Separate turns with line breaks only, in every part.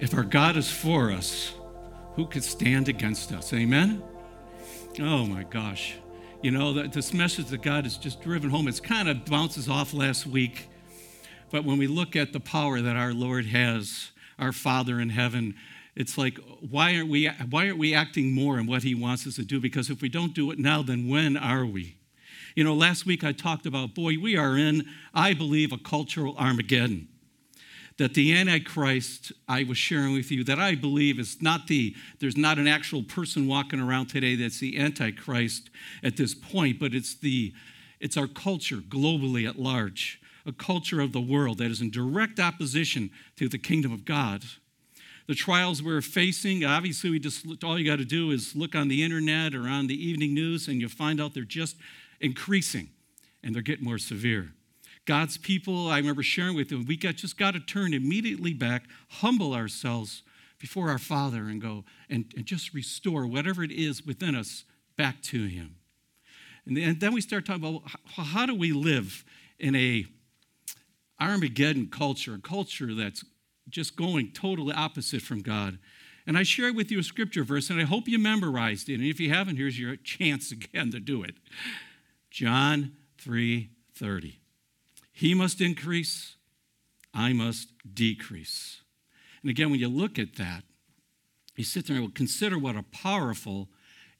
If our God is for us, who could stand against us? Amen? Oh my gosh. You know, this message that God has just driven home, it's kind of bounces off last week. But when we look at the power that our Lord has, our Father in heaven, it's like, why aren't we, why aren't we acting more in what He wants us to do? Because if we don't do it now, then when are we? You know, last week I talked about, boy, we are in, I believe, a cultural Armageddon that the Antichrist I was sharing with you, that I believe is not the, there's not an actual person walking around today that's the Antichrist at this point, but it's the, it's our culture globally at large, a culture of the world that is in direct opposition to the kingdom of God. The trials we're facing, obviously, we just all you got to do is look on the internet or on the evening news, and you'll find out they're just increasing and they're getting more severe. God's people, I remember sharing with them, we got, just got to turn immediately back, humble ourselves before our Father, and go and, and just restore whatever it is within us back to Him. And then, and then we start talking about how, how do we live in a Armageddon culture, a culture that's just going totally opposite from God. And I share with you a scripture verse, and I hope you memorized it. And if you haven't, here's your chance again to do it. John 3 30. He must increase, I must decrease. And again, when you look at that, you sit there and will consider what a powerful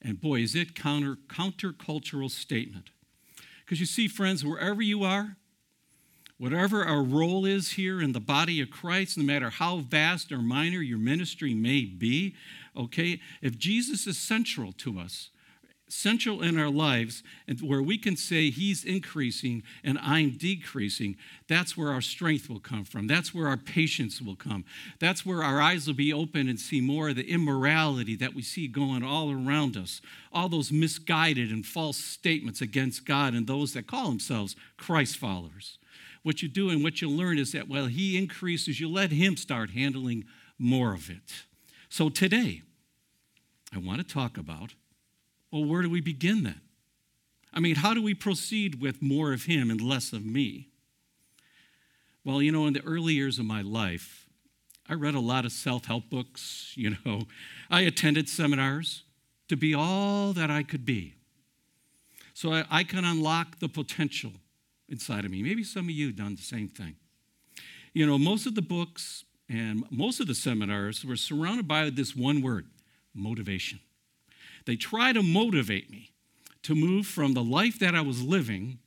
and boy, is it counter countercultural statement. Because you see, friends, wherever you are, whatever our role is here in the body of Christ, no matter how vast or minor your ministry may be, okay, if Jesus is central to us, central in our lives and where we can say he's increasing and I'm decreasing, that's where our strength will come from. That's where our patience will come. That's where our eyes will be open and see more of the immorality that we see going all around us. All those misguided and false statements against God and those that call themselves Christ followers. What you do and what you learn is that while he increases, you let him start handling more of it. So today, I want to talk about well, where do we begin then? I mean, how do we proceed with more of Him and less of me? Well, you know, in the early years of my life, I read a lot of self help books. You know, I attended seminars to be all that I could be. So I, I can unlock the potential inside of me. Maybe some of you done the same thing. You know, most of the books and most of the seminars were surrounded by this one word motivation. They try to motivate me to move from the life that I was living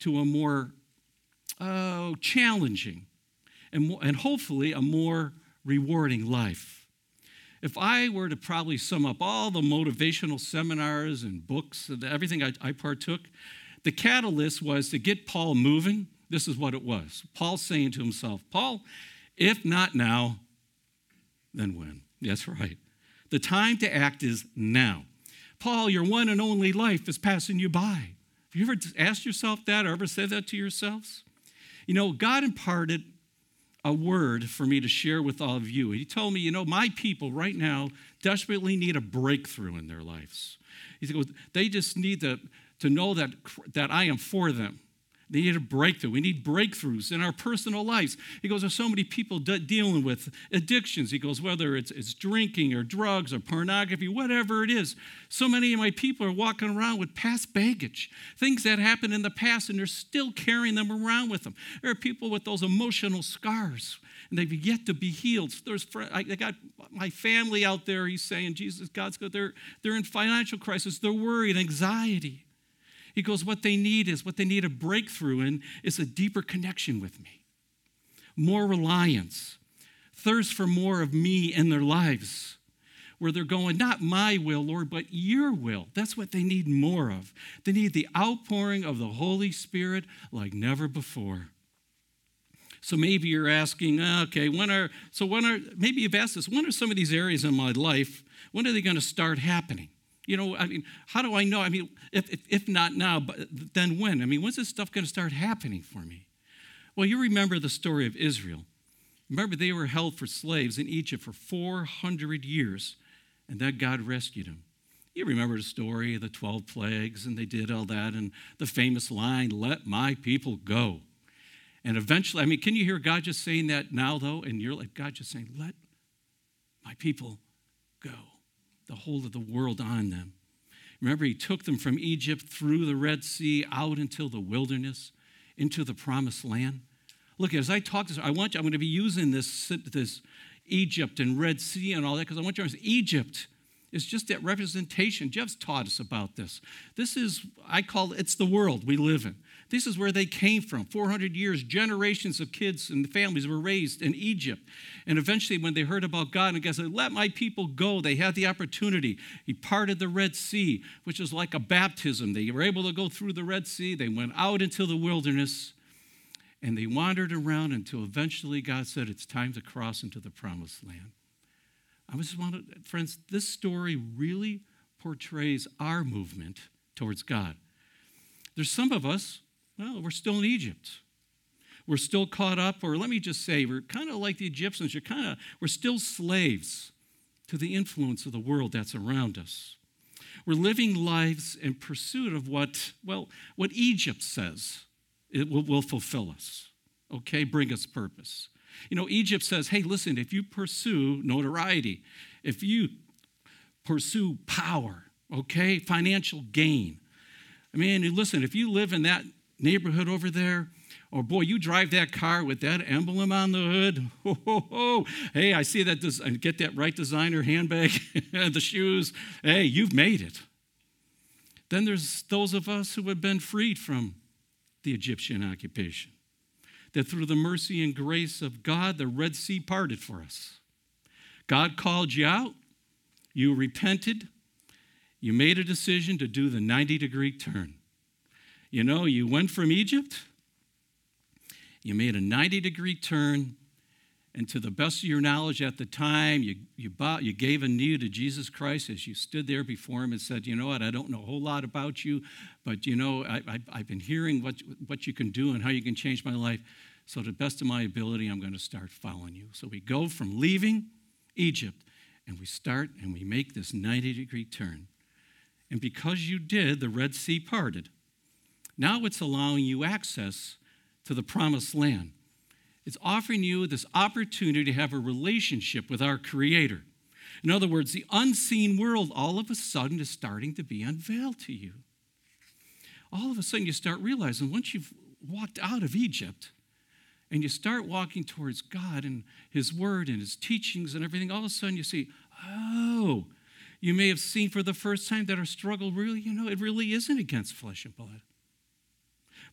to a more uh, challenging and, and hopefully a more rewarding life. If I were to probably sum up all the motivational seminars and books and everything I, I partook, the catalyst was to get Paul moving. This is what it was Paul saying to himself, Paul, if not now, then when? That's right. The time to act is now. Paul, your one and only life is passing you by. Have you ever asked yourself that or ever said that to yourselves? You know, God imparted a word for me to share with all of you. He told me, you know, my people right now desperately need a breakthrough in their lives. He goes, they just need to, to know that, that I am for them. They need a breakthrough. We need breakthroughs in our personal lives. He goes, There's so many people de- dealing with addictions. He goes, Whether it's, it's drinking or drugs or pornography, whatever it is. So many of my people are walking around with past baggage, things that happened in the past, and they're still carrying them around with them. There are people with those emotional scars, and they've yet to be healed. There's, I got my family out there, he's saying, Jesus, God's good. They're, they're in financial crisis, they're worried, anxiety. He goes, What they need is what they need a breakthrough in is a deeper connection with me, more reliance, thirst for more of me in their lives, where they're going, Not my will, Lord, but your will. That's what they need more of. They need the outpouring of the Holy Spirit like never before. So maybe you're asking, okay, when are, so when are, maybe you've asked this, when are some of these areas in my life, when are they going to start happening? You know, I mean, how do I know? I mean, if, if, if not now, but then when? I mean, when's this stuff going to start happening for me? Well, you remember the story of Israel. Remember, they were held for slaves in Egypt for 400 years, and then God rescued them. You remember the story of the 12 plagues, and they did all that, and the famous line, Let my people go. And eventually, I mean, can you hear God just saying that now, though? And you're like, God just saying, let my people go. The whole of the world on them. Remember, he took them from Egypt through the Red Sea out into the wilderness, into the promised land. Look, as I talk this, I want you, I'm going to be using this, this Egypt and Red Sea and all that because I want you to understand Egypt is just that representation. Jeff's taught us about this. This is, I call it, it's the world we live in. This is where they came from. 400 years, generations of kids and families were raised in Egypt. And eventually, when they heard about God and God said, Let my people go, they had the opportunity. He parted the Red Sea, which was like a baptism. They were able to go through the Red Sea. They went out into the wilderness and they wandered around until eventually God said, It's time to cross into the promised land. I just want to, friends, this story really portrays our movement towards God. There's some of us well, we're still in Egypt. We're still caught up, or let me just say, we're kind of like the Egyptians. You're kind of, we're still slaves to the influence of the world that's around us. We're living lives in pursuit of what, well, what Egypt says it will, will fulfill us, okay, bring us purpose. You know, Egypt says, hey, listen, if you pursue notoriety, if you pursue power, okay, financial gain, I mean, listen, if you live in that neighborhood over there. Or, boy, you drive that car with that emblem on the hood. Ho, ho, ho. Hey, I see that. Des- get that right designer handbag and the shoes. Hey, you've made it. Then there's those of us who have been freed from the Egyptian occupation. That through the mercy and grace of God, the Red Sea parted for us. God called you out, you repented, you made a decision to do the 90 degree turn. You know, you went from Egypt, you made a 90 degree turn, and to the best of your knowledge at the time, you, you, bought, you gave a knee to Jesus Christ as you stood there before him and said, You know what, I don't know a whole lot about you, but you know, I, I, I've been hearing what, what you can do and how you can change my life. So, to the best of my ability, I'm going to start following you. So, we go from leaving Egypt and we start and we make this 90 degree turn. And because you did, the Red Sea parted. Now it's allowing you access to the promised land. It's offering you this opportunity to have a relationship with our Creator. In other words, the unseen world all of a sudden is starting to be unveiled to you. All of a sudden, you start realizing once you've walked out of Egypt and you start walking towards God and His Word and His teachings and everything, all of a sudden you see, oh, you may have seen for the first time that our struggle really, you know, it really isn't against flesh and blood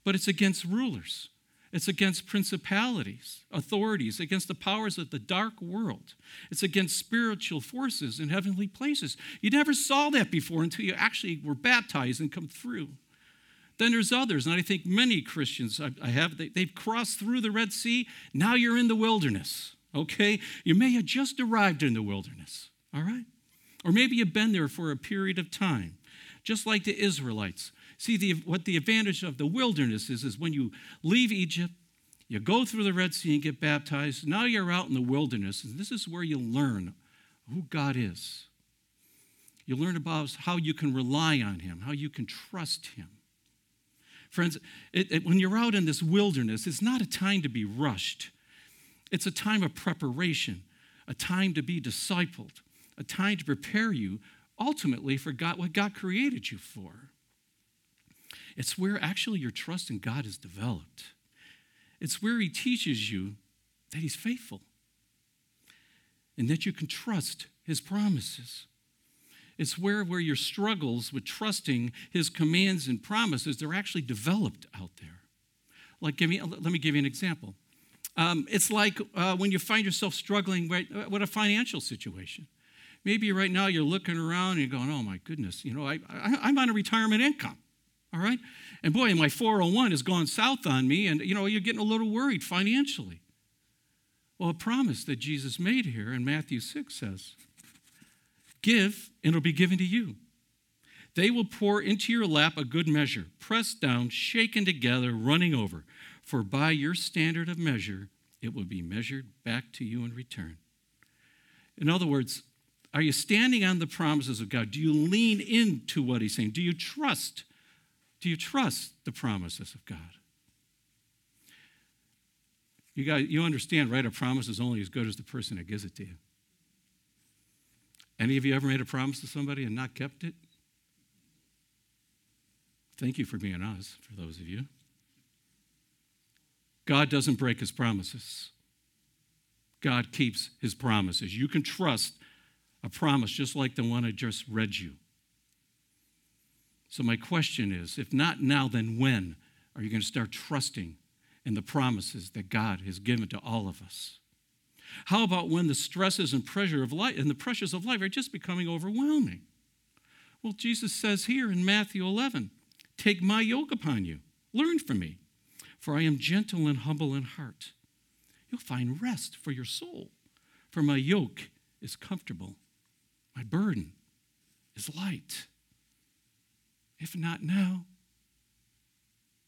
but it's against rulers. It's against principalities, authorities, against the powers of the dark world. It's against spiritual forces in heavenly places. You never saw that before until you actually were baptized and come through. Then there's others, and I think many Christians I have, they've crossed through the Red Sea. Now you're in the wilderness, okay? You may have just arrived in the wilderness, all right? Or maybe you've been there for a period of time, just like the Israelites. See, the, what the advantage of the wilderness is, is when you leave Egypt, you go through the Red Sea and get baptized. Now you're out in the wilderness, and this is where you learn who God is. You learn about how you can rely on Him, how you can trust Him. Friends, it, it, when you're out in this wilderness, it's not a time to be rushed. It's a time of preparation, a time to be discipled, a time to prepare you ultimately for God, what God created you for. It's where actually your trust in God is developed. It's where He teaches you that He's faithful and that you can trust His promises. It's where, where your struggles with trusting His commands and promises, they're actually developed out there. Like, give me, let me give you an example. Um, it's like uh, when you find yourself struggling with, uh, with a financial situation. Maybe right now you're looking around and you're going, oh my goodness, you know, I, I, I'm on a retirement income all right? And boy, my 401 has gone south on me, and you know, you're getting a little worried financially. Well, a promise that Jesus made here in Matthew 6 says, Give, and it'll be given to you. They will pour into your lap a good measure, pressed down, shaken together, running over. For by your standard of measure, it will be measured back to you in return. In other words, are you standing on the promises of God? Do you lean into what He's saying? Do you trust do you trust the promises of God? You, got, you understand, right? A promise is only as good as the person that gives it to you. Any of you ever made a promise to somebody and not kept it? Thank you for being honest, for those of you. God doesn't break his promises. God keeps his promises. You can trust a promise just like the one I just read you. So, my question is if not now, then when are you going to start trusting in the promises that God has given to all of us? How about when the stresses and pressure of life and the pressures of life are just becoming overwhelming? Well, Jesus says here in Matthew 11, Take my yoke upon you, learn from me, for I am gentle and humble in heart. You'll find rest for your soul, for my yoke is comfortable, my burden is light. If not now,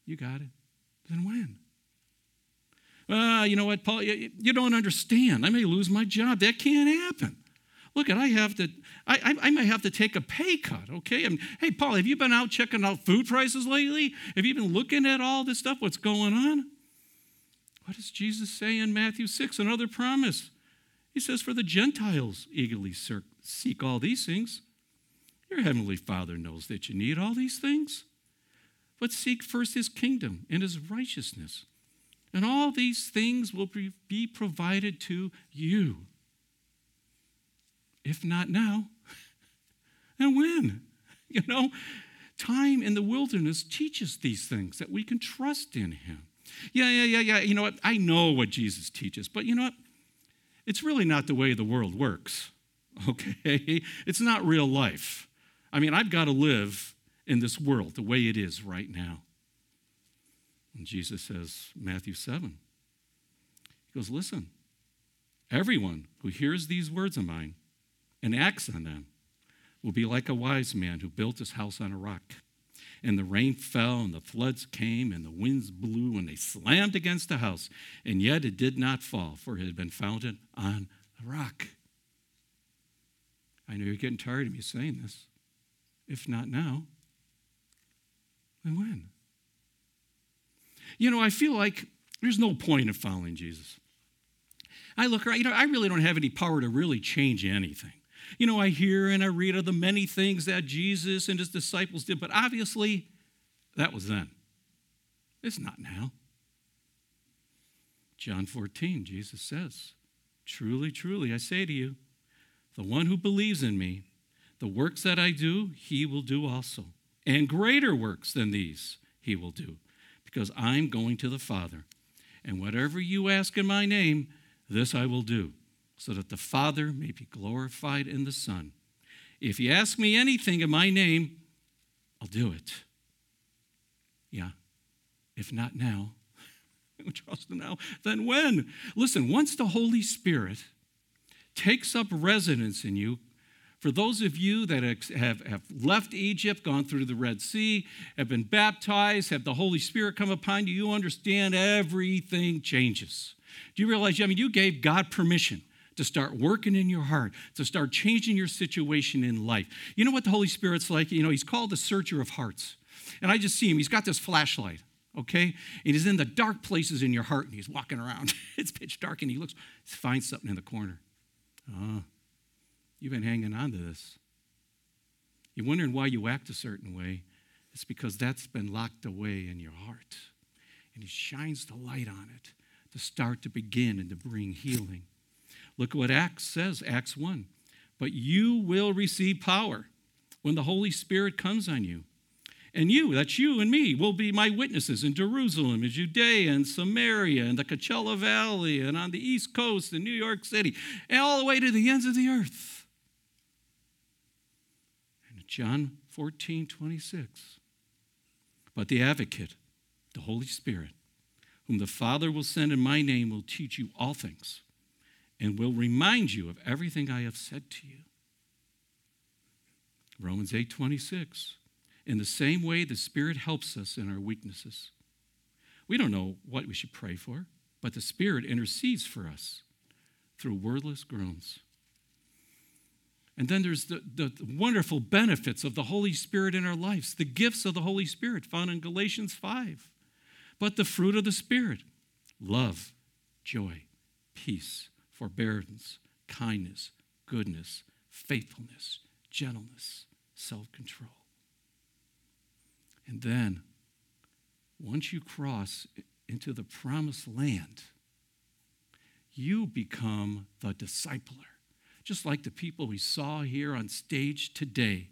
you got it. Then when? Uh, you know what, Paul, you, you, don't understand. I may lose my job. That can't happen. Look, at I have to, I, I, I may have to take a pay cut, okay? I mean, hey, Paul, have you been out checking out food prices lately? Have you been looking at all this stuff, what's going on? What does Jesus say in Matthew 6, another promise? He says, For the Gentiles eagerly seek all these things. Your heavenly Father knows that you need all these things. But seek first his kingdom and his righteousness and all these things will be provided to you. If not now, and when? You know, time in the wilderness teaches these things that we can trust in Him. Yeah, yeah, yeah, yeah. You know what? I know what Jesus teaches, but you know what? It's really not the way the world works, okay? It's not real life. I mean, I've got to live in this world the way it is right now. And Jesus says, Matthew 7, he goes, Listen, everyone who hears these words of mine and acts on them will be like a wise man who built his house on a rock. And the rain fell, and the floods came, and the winds blew, and they slammed against the house. And yet it did not fall, for it had been founded on a rock. I know you're getting tired of me saying this. If not now, then when? You know, I feel like there's no point in following Jesus. I look around, you know, I really don't have any power to really change anything. You know, I hear and I read of the many things that Jesus and his disciples did, but obviously that was then. It's not now. John 14, Jesus says, Truly, truly, I say to you, the one who believes in me, the works that I do, he will do also. And greater works than these he will do, because I'm going to the Father. And whatever you ask in my name, this I will do, so that the Father may be glorified in the Son. If you ask me anything in my name, I'll do it. Yeah. If not now, trust him now, then when? Listen, once the Holy Spirit takes up residence in you, for those of you that have, have left Egypt, gone through the Red Sea, have been baptized, have the Holy Spirit come upon you, you understand everything changes. Do you realize? I mean, you gave God permission to start working in your heart, to start changing your situation in life. You know what the Holy Spirit's like? You know, He's called the searcher of hearts. And I just see Him, He's got this flashlight, okay? And He's in the dark places in your heart and He's walking around. it's pitch dark and He looks, finds something in the corner. Oh, You've been hanging on to this. You're wondering why you act a certain way. It's because that's been locked away in your heart. And He shines the light on it to start to begin and to bring healing. Look what Acts says, Acts 1. But you will receive power when the Holy Spirit comes on you. And you, that's you and me, will be my witnesses in Jerusalem and Judea and Samaria and the Coachella Valley and on the East Coast and New York City and all the way to the ends of the earth. John 14, 26. But the advocate, the Holy Spirit, whom the Father will send in my name, will teach you all things and will remind you of everything I have said to you. Romans 8, 26. In the same way, the Spirit helps us in our weaknesses. We don't know what we should pray for, but the Spirit intercedes for us through wordless groans. And then there's the, the, wonderful benefits of the Holy Spirit in our lives, the gifts of the Holy Spirit found in Galatians 5. But the fruit of the Spirit love, joy, peace, forbearance, kindness, goodness, faithfulness, gentleness, self control. And then, once you cross into the promised land, you become the discipler. Just like the people we saw here on stage today.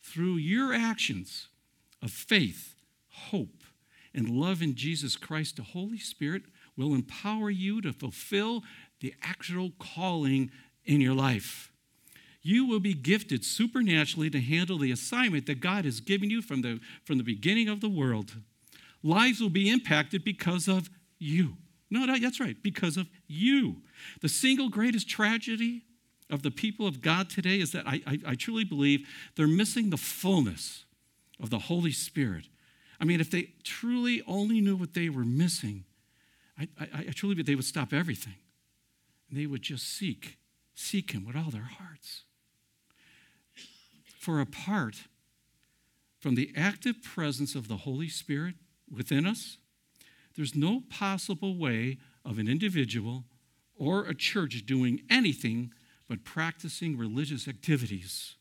Through your actions of faith, hope, and love in Jesus Christ, the Holy Spirit will empower you to fulfill the actual calling in your life. You will be gifted supernaturally to handle the assignment that God has given you from the, from the beginning of the world. Lives will be impacted because of you. No, that's right, because of you. The single greatest tragedy of the people of God today is that I, I, I truly believe they're missing the fullness of the Holy Spirit. I mean, if they truly only knew what they were missing, I, I, I truly believe they would stop everything. And they would just seek, seek Him with all their hearts. For apart from the active presence of the Holy Spirit within us, there's no possible way of an individual or a church doing anything but practicing religious activities.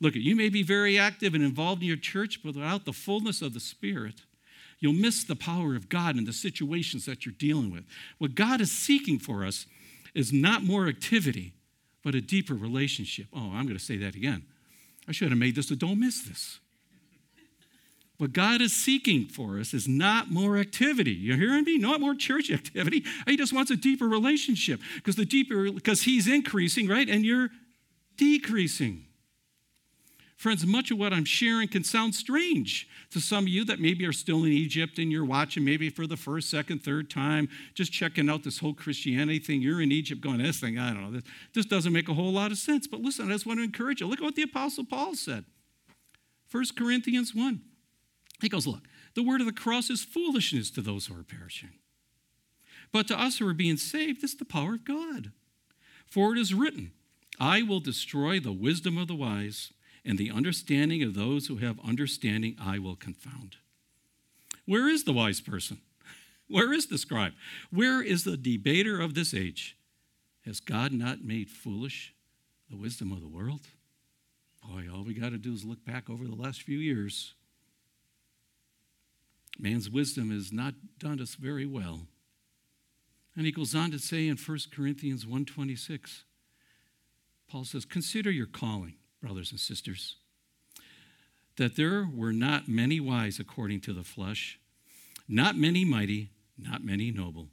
Look, you may be very active and involved in your church, but without the fullness of the Spirit, you'll miss the power of God in the situations that you're dealing with. What God is seeking for us is not more activity, but a deeper relationship. Oh, I'm going to say that again. I should have made this a don't miss this. What God is seeking for us is not more activity. You hearing me? Not more church activity. He just wants a deeper relationship because the deeper, because He's increasing, right? And you're decreasing. Friends, much of what I'm sharing can sound strange to some of you that maybe are still in Egypt and you're watching maybe for the first, second, third time, just checking out this whole Christianity thing. You're in Egypt going, this thing, I don't know, this, this doesn't make a whole lot of sense. But listen, I just want to encourage you. Look at what the Apostle Paul said. 1 Corinthians 1. He goes, Look, the word of the cross is foolishness to those who are perishing. But to us who are being saved, it's the power of God. For it is written, I will destroy the wisdom of the wise, and the understanding of those who have understanding I will confound. Where is the wise person? Where is the scribe? Where is the debater of this age? Has God not made foolish the wisdom of the world? Boy, all we got to do is look back over the last few years Man's wisdom has not done us very well. And he goes on to say in 1 Corinthians 1:26, Paul says, "Consider your calling, brothers and sisters, that there were not many wise according to the flesh, not many mighty, not many noble,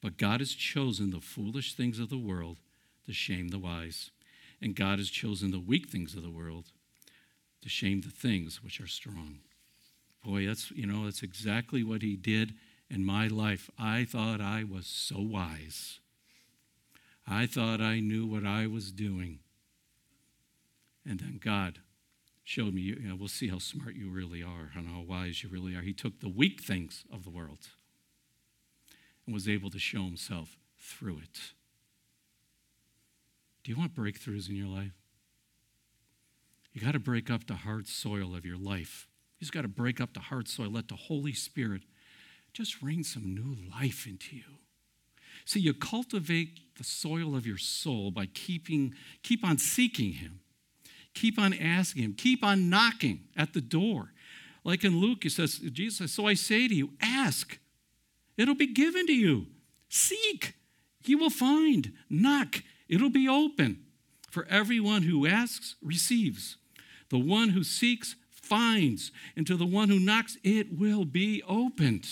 but God has chosen the foolish things of the world to shame the wise, and God has chosen the weak things of the world to shame the things which are strong." Boy, that's, you know, that's exactly what he did in my life. I thought I was so wise. I thought I knew what I was doing. And then God showed me, you know, we'll see how smart you really are and how wise you really are. He took the weak things of the world and was able to show himself through it. Do you want breakthroughs in your life? You got to break up the hard soil of your life He's got to break up the hard soil, let the Holy Spirit just rain some new life into you. See, you cultivate the soil of your soul by keeping, keep on seeking Him, keep on asking Him, keep on knocking at the door. Like in Luke, he says, Jesus says, So I say to you, ask, it'll be given to you. Seek, you will find. Knock, it'll be open. For everyone who asks receives. The one who seeks finds, and to the one who knocks, it will be opened.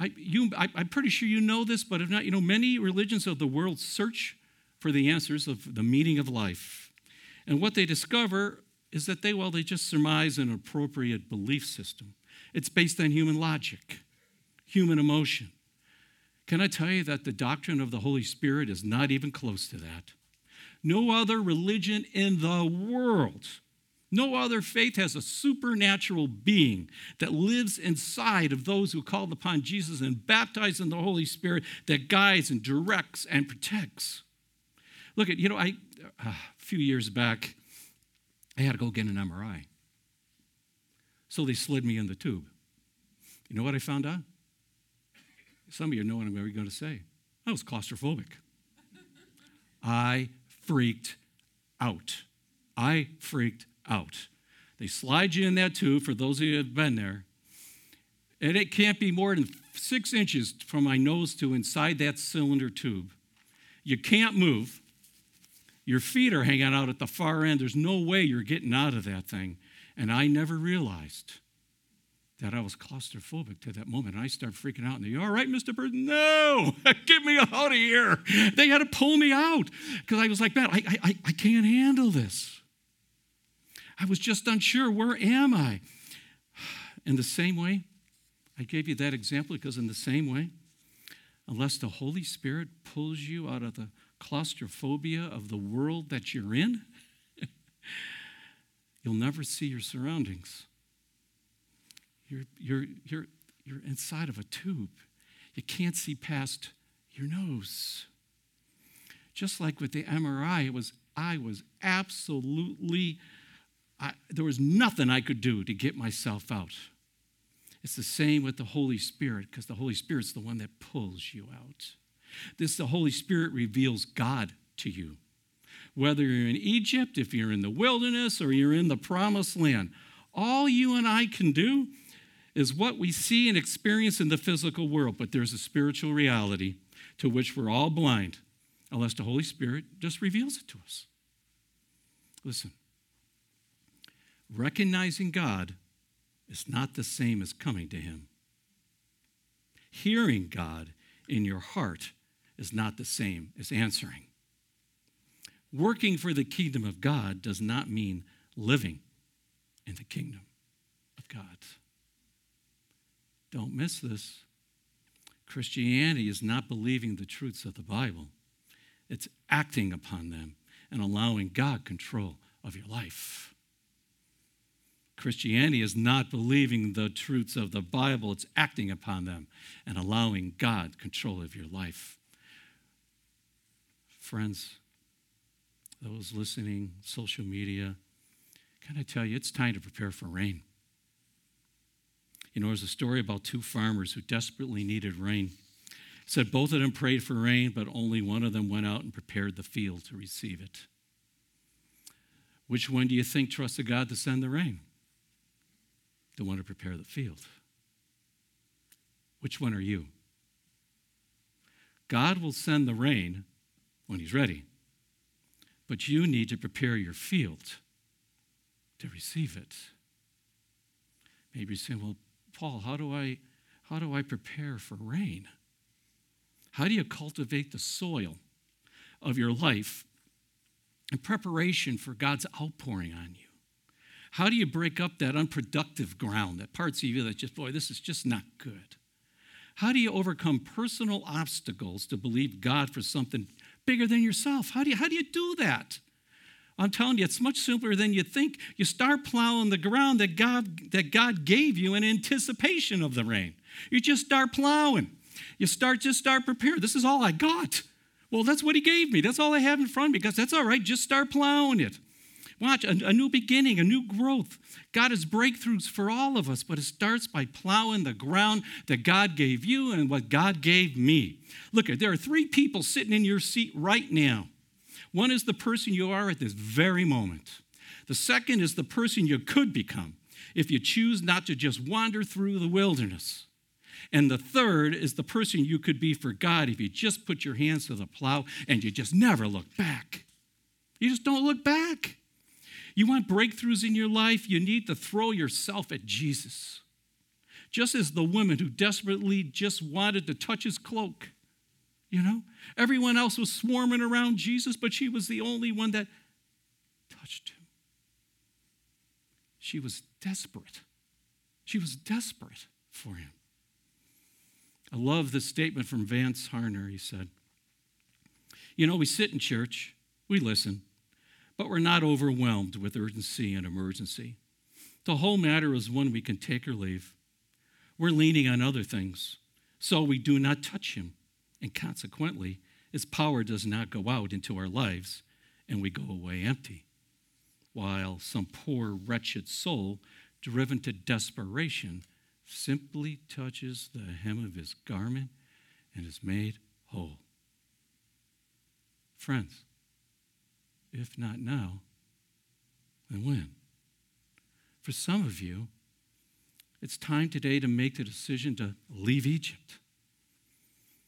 I, you, I, I'm pretty sure you know this, but if not, you know, many religions of the world search for the answers of the meaning of life. And what they discover is that they, well, they just surmise an appropriate belief system. It's based on human logic, human emotion. Can I tell you that the doctrine of the Holy Spirit is not even close to that? No other religion in the world no other faith has a supernatural being that lives inside of those who called upon Jesus and baptized in the Holy Spirit that guides and directs and protects. Look at, you know, I uh, a few years back, I had to go get an MRI. So they slid me in the tube. You know what I found out? Some of you know what I'm going to say. I was claustrophobic. I freaked out. I freaked out. They slide you in that tube, for those of you who have been there, and it can't be more than six inches from my nose to inside that cylinder tube. You can't move. Your feet are hanging out at the far end. There's no way you're getting out of that thing. And I never realized that I was claustrophobic to that moment. And I started freaking out. And they, all right, Mr. Bird, no, get me out of here. They had to pull me out because I was like, man, I, I, I can't handle this. I was just unsure. Where am I? In the same way, I gave you that example because, in the same way, unless the Holy Spirit pulls you out of the claustrophobia of the world that you're in, you'll never see your surroundings. You're, you're, you're, you're inside of a tube. You can't see past your nose. Just like with the MRI, it was I was absolutely I, there was nothing I could do to get myself out. It's the same with the Holy Spirit because the Holy Spirit's the one that pulls you out. This the Holy Spirit reveals God to you. Whether you're in Egypt, if you're in the wilderness, or you're in the promised land, all you and I can do is what we see and experience in the physical world, but there's a spiritual reality to which we're all blind unless the Holy Spirit just reveals it to us. Listen, recognizing God is not the same as coming to Him. Hearing God in your heart is not the same as answering. Working for the kingdom of God does not mean living in the kingdom of God. Don't miss this. Christianity is not believing the truths of the Bible, it's acting upon them and allowing God control of your life. Christianity is not believing the truths of the Bible, it's acting upon them and allowing God control of your life. Friends, those listening, social media, can I tell you, it's time to prepare for rain. You know, there's a story about two farmers who desperately needed rain. Said both of them prayed for rain, but only one of them went out and prepared the field to receive it. Which one do you think trusted God to send the rain? The one to prepare the field. Which one are you? God will send the rain when He's ready, but you need to prepare your field to receive it. Maybe you're saying, well, Paul, how do I how do I prepare for rain? How do you cultivate the soil of your life in preparation for God's outpouring on you? How do you break up that unproductive ground, that parts of you that just, boy, this is just not good? How do you overcome personal obstacles to believe God for something bigger than yourself? How do you, how do, you do that? I'm telling you, it's much simpler than you think. You start plowing the ground that God, that God gave you in anticipation of the rain. You just start plowing. You start just start preparing. This is all I got. Well, that's what he gave me. That's all I have in front of me because that's all right. Just start plowing it. Watch, a, a, new beginning, a new growth. God has breakthroughs for all of us, but it starts by plowing the ground that God gave you and what God gave me. Look, there are three people sitting in your seat right now. One is the person you are at this very moment. The second is the person you could become if you choose not to just wander through the wilderness. And the third is the person you could be for God if you just put your hands to the plow and you just never look back. You just don't look back. You want breakthroughs in your life, you need to throw yourself at Jesus. Just as the woman who desperately just wanted to touch his cloak. You know, everyone else was swarming around Jesus, but she was the only one that touched him. She was desperate. She was desperate for him. I love this statement from Vance Havner. He said, You know, we sit in church, we listen, but we're not overwhelmed with urgency and emergency. The whole matter is one we can take or leave. We're leaning on other things, so we do not touch him and consequently, his power does not go out into our lives and we go away empty. While some poor, wretched soul, driven to desperation, simply touches the hem of his garment and is made whole. Friends, if not now, then when? For some of you, it's time today to make the decision to leave Egypt.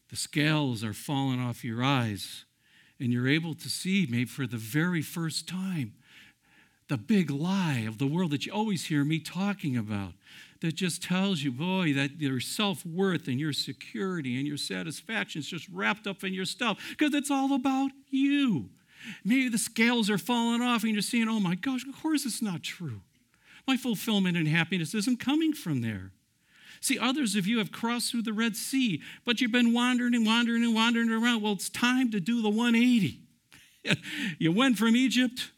The scales are falling off your eyes, and you're able to see, maybe for the very first time, the big lie of the world that you always hear me talking about that just tells you, boy, that your self worth and your security and your satisfaction is just wrapped up in your stuff because it's all about you. Maybe the scales are falling off and you're seeing, oh my gosh, of course it's not true. My fulfillment and happiness isn't coming from there. See, others of you have crossed through the Red Sea, but you've been wandering and wandering and wandering around. Well, it's time to do the 180. you went from Egypt,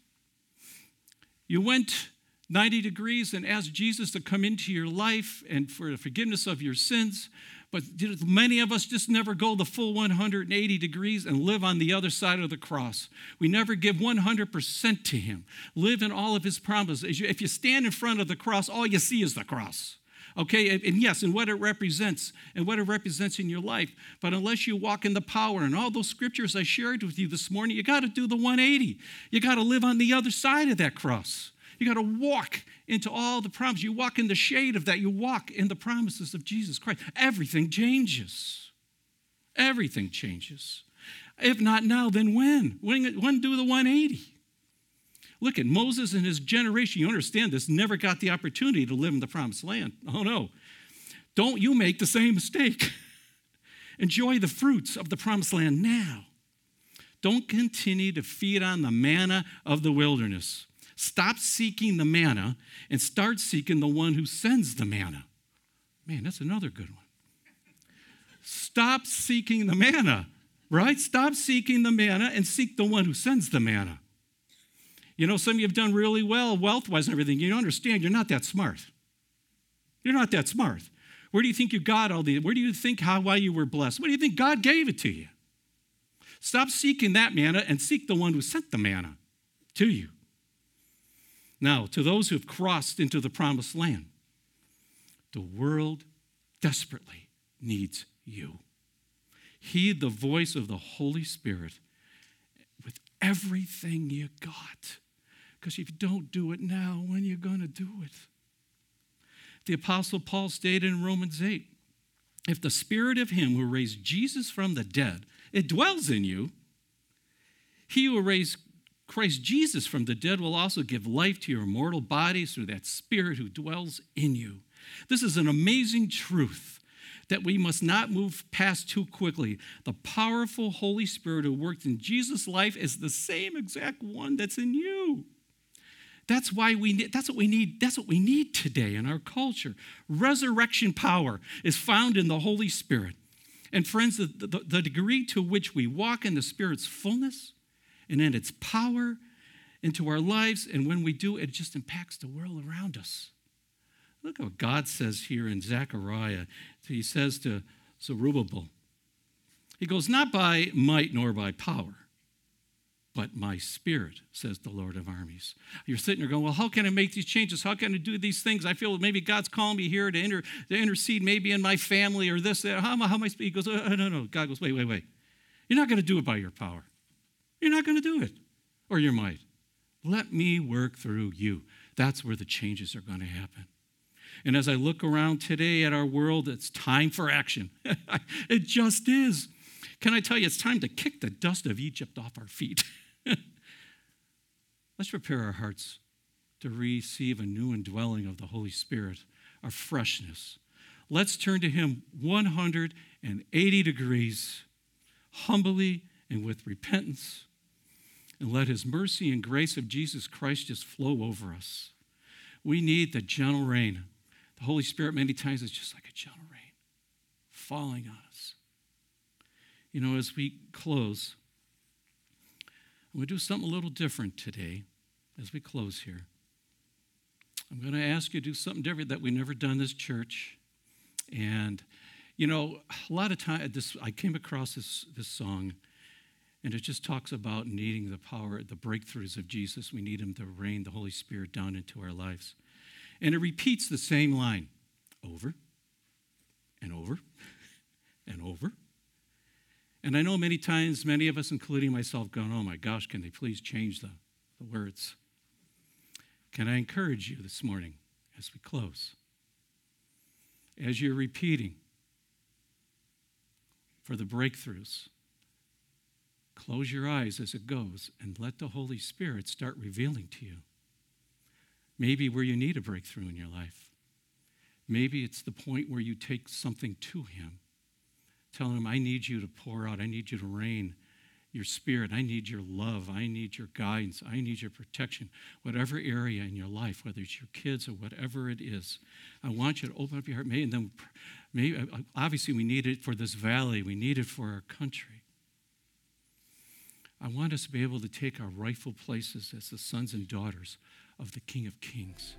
you went 90 degrees and asked Jesus to come into your life and for the forgiveness of your sins. But many of us just never go the full 180 degrees and live on the other side of the cross. We never give 100% to Him, live in all of His promises. If you stand in front of the cross, all you see is the cross. Okay, and yes, and what it represents, and what it represents in your life. But unless you walk in the power and all those scriptures I shared with you this morning, you got to do the 180. You got to live on the other side of that cross. You got to walk into all the promises. You walk in the shade of that. You walk in the promises of Jesus Christ. Everything changes. Everything changes. If not now, then when? When, when do the 180? Look at Moses and his generation. You understand this, never got the opportunity to live in the promised land. Oh no. Don't you make the same mistake. Enjoy the fruits of the promised land now. Don't continue to feed on the manna of the wilderness. Stop seeking the manna and start seeking the one who sends the manna. Man, that's another good one. Stop seeking the manna, right? Stop seeking the manna and seek the one who sends the manna. You know, some of you have done really well wealth wise and everything. You understand you're not that smart. You're not that smart. Where do you think you got all the, where do you think how why you were blessed? What do you think God gave it to you? Stop seeking that manna and seek the one who sent the manna to you. Now, to those who have crossed into the promised land, the world desperately needs you. Heed the voice of the Holy Spirit with everything you got. Because if you don't do it now, when are you going to do it? The Apostle Paul stated in Romans 8 if the spirit of him who raised Jesus from the dead, it dwells in you, he who raised Christ Jesus from the dead will also give life to your mortal bodies through that Spirit who dwells in you. This is an amazing truth that we must not move past too quickly. The powerful Holy Spirit who worked in Jesus' life is the same exact one that's in you. That's why we need, that's what we need, that's what we need today in our culture. Resurrection power is found in the Holy Spirit. And friends, the, the, the degree to which we walk in the Spirit's fullness and in its power into our lives. And when we do, it just impacts the world around us. Look at what God says here in Zechariah. He says to Zerubbabel, He goes, Not by might nor by power, but my spirit, says the Lord of armies. You're sitting there going, Well, how can I make these changes? How can I do these things? I feel maybe God's calling me here to, inter, to intercede maybe in my family or this, that. How, how am I? He goes, oh, No, no. God goes, Wait, wait, wait. You're not going to do it by your power. You're not going to do it. Or you might. Let me work through you. That's where the changes are going to happen. And as I look around today at our world, it's time for action. it just is. Can I tell you, it's time to kick the dust of Egypt off our feet. Let's prepare our hearts to receive a new indwelling of the Holy Spirit, our freshness. Let's turn to Him 180 degrees, humbly and with repentance and let his mercy and grace of Jesus Christ just flow over us. We need the gentle rain. The Holy Spirit, many times, is just like a gentle rain falling on us. You know, as we close, I'm going to do something a little different today as we close here. I'm going to ask you to do something different that we've never done this church. And, you know, a lot of time, this, I came across this, this song and it just talks about needing the power, the breakthroughs of Jesus. We need Him to rain the Holy Spirit down into our lives. And it repeats the same line over and over and over And I know many times, many of us, including myself, going, oh my gosh, can they please change the, the words? Can I encourage you this morning as we close? As you're repeating for the breakthroughs, close your eyes as it goes and let the Holy Spirit start revealing to you. Maybe where you need a breakthrough in your life. Maybe it's the point where you take something to Him telling him, I need you to pour out, I need you to rain your spirit, I need your love, I need your guidance, I need your protection. Whatever area in your life, whether it's your kids or whatever it is, I want you to open up your heart. Maybe, and then, maybe, obviously, we need it for this valley, we need it for our country. I want us to be able to take our rightful places as the sons and daughters of the King of Kings.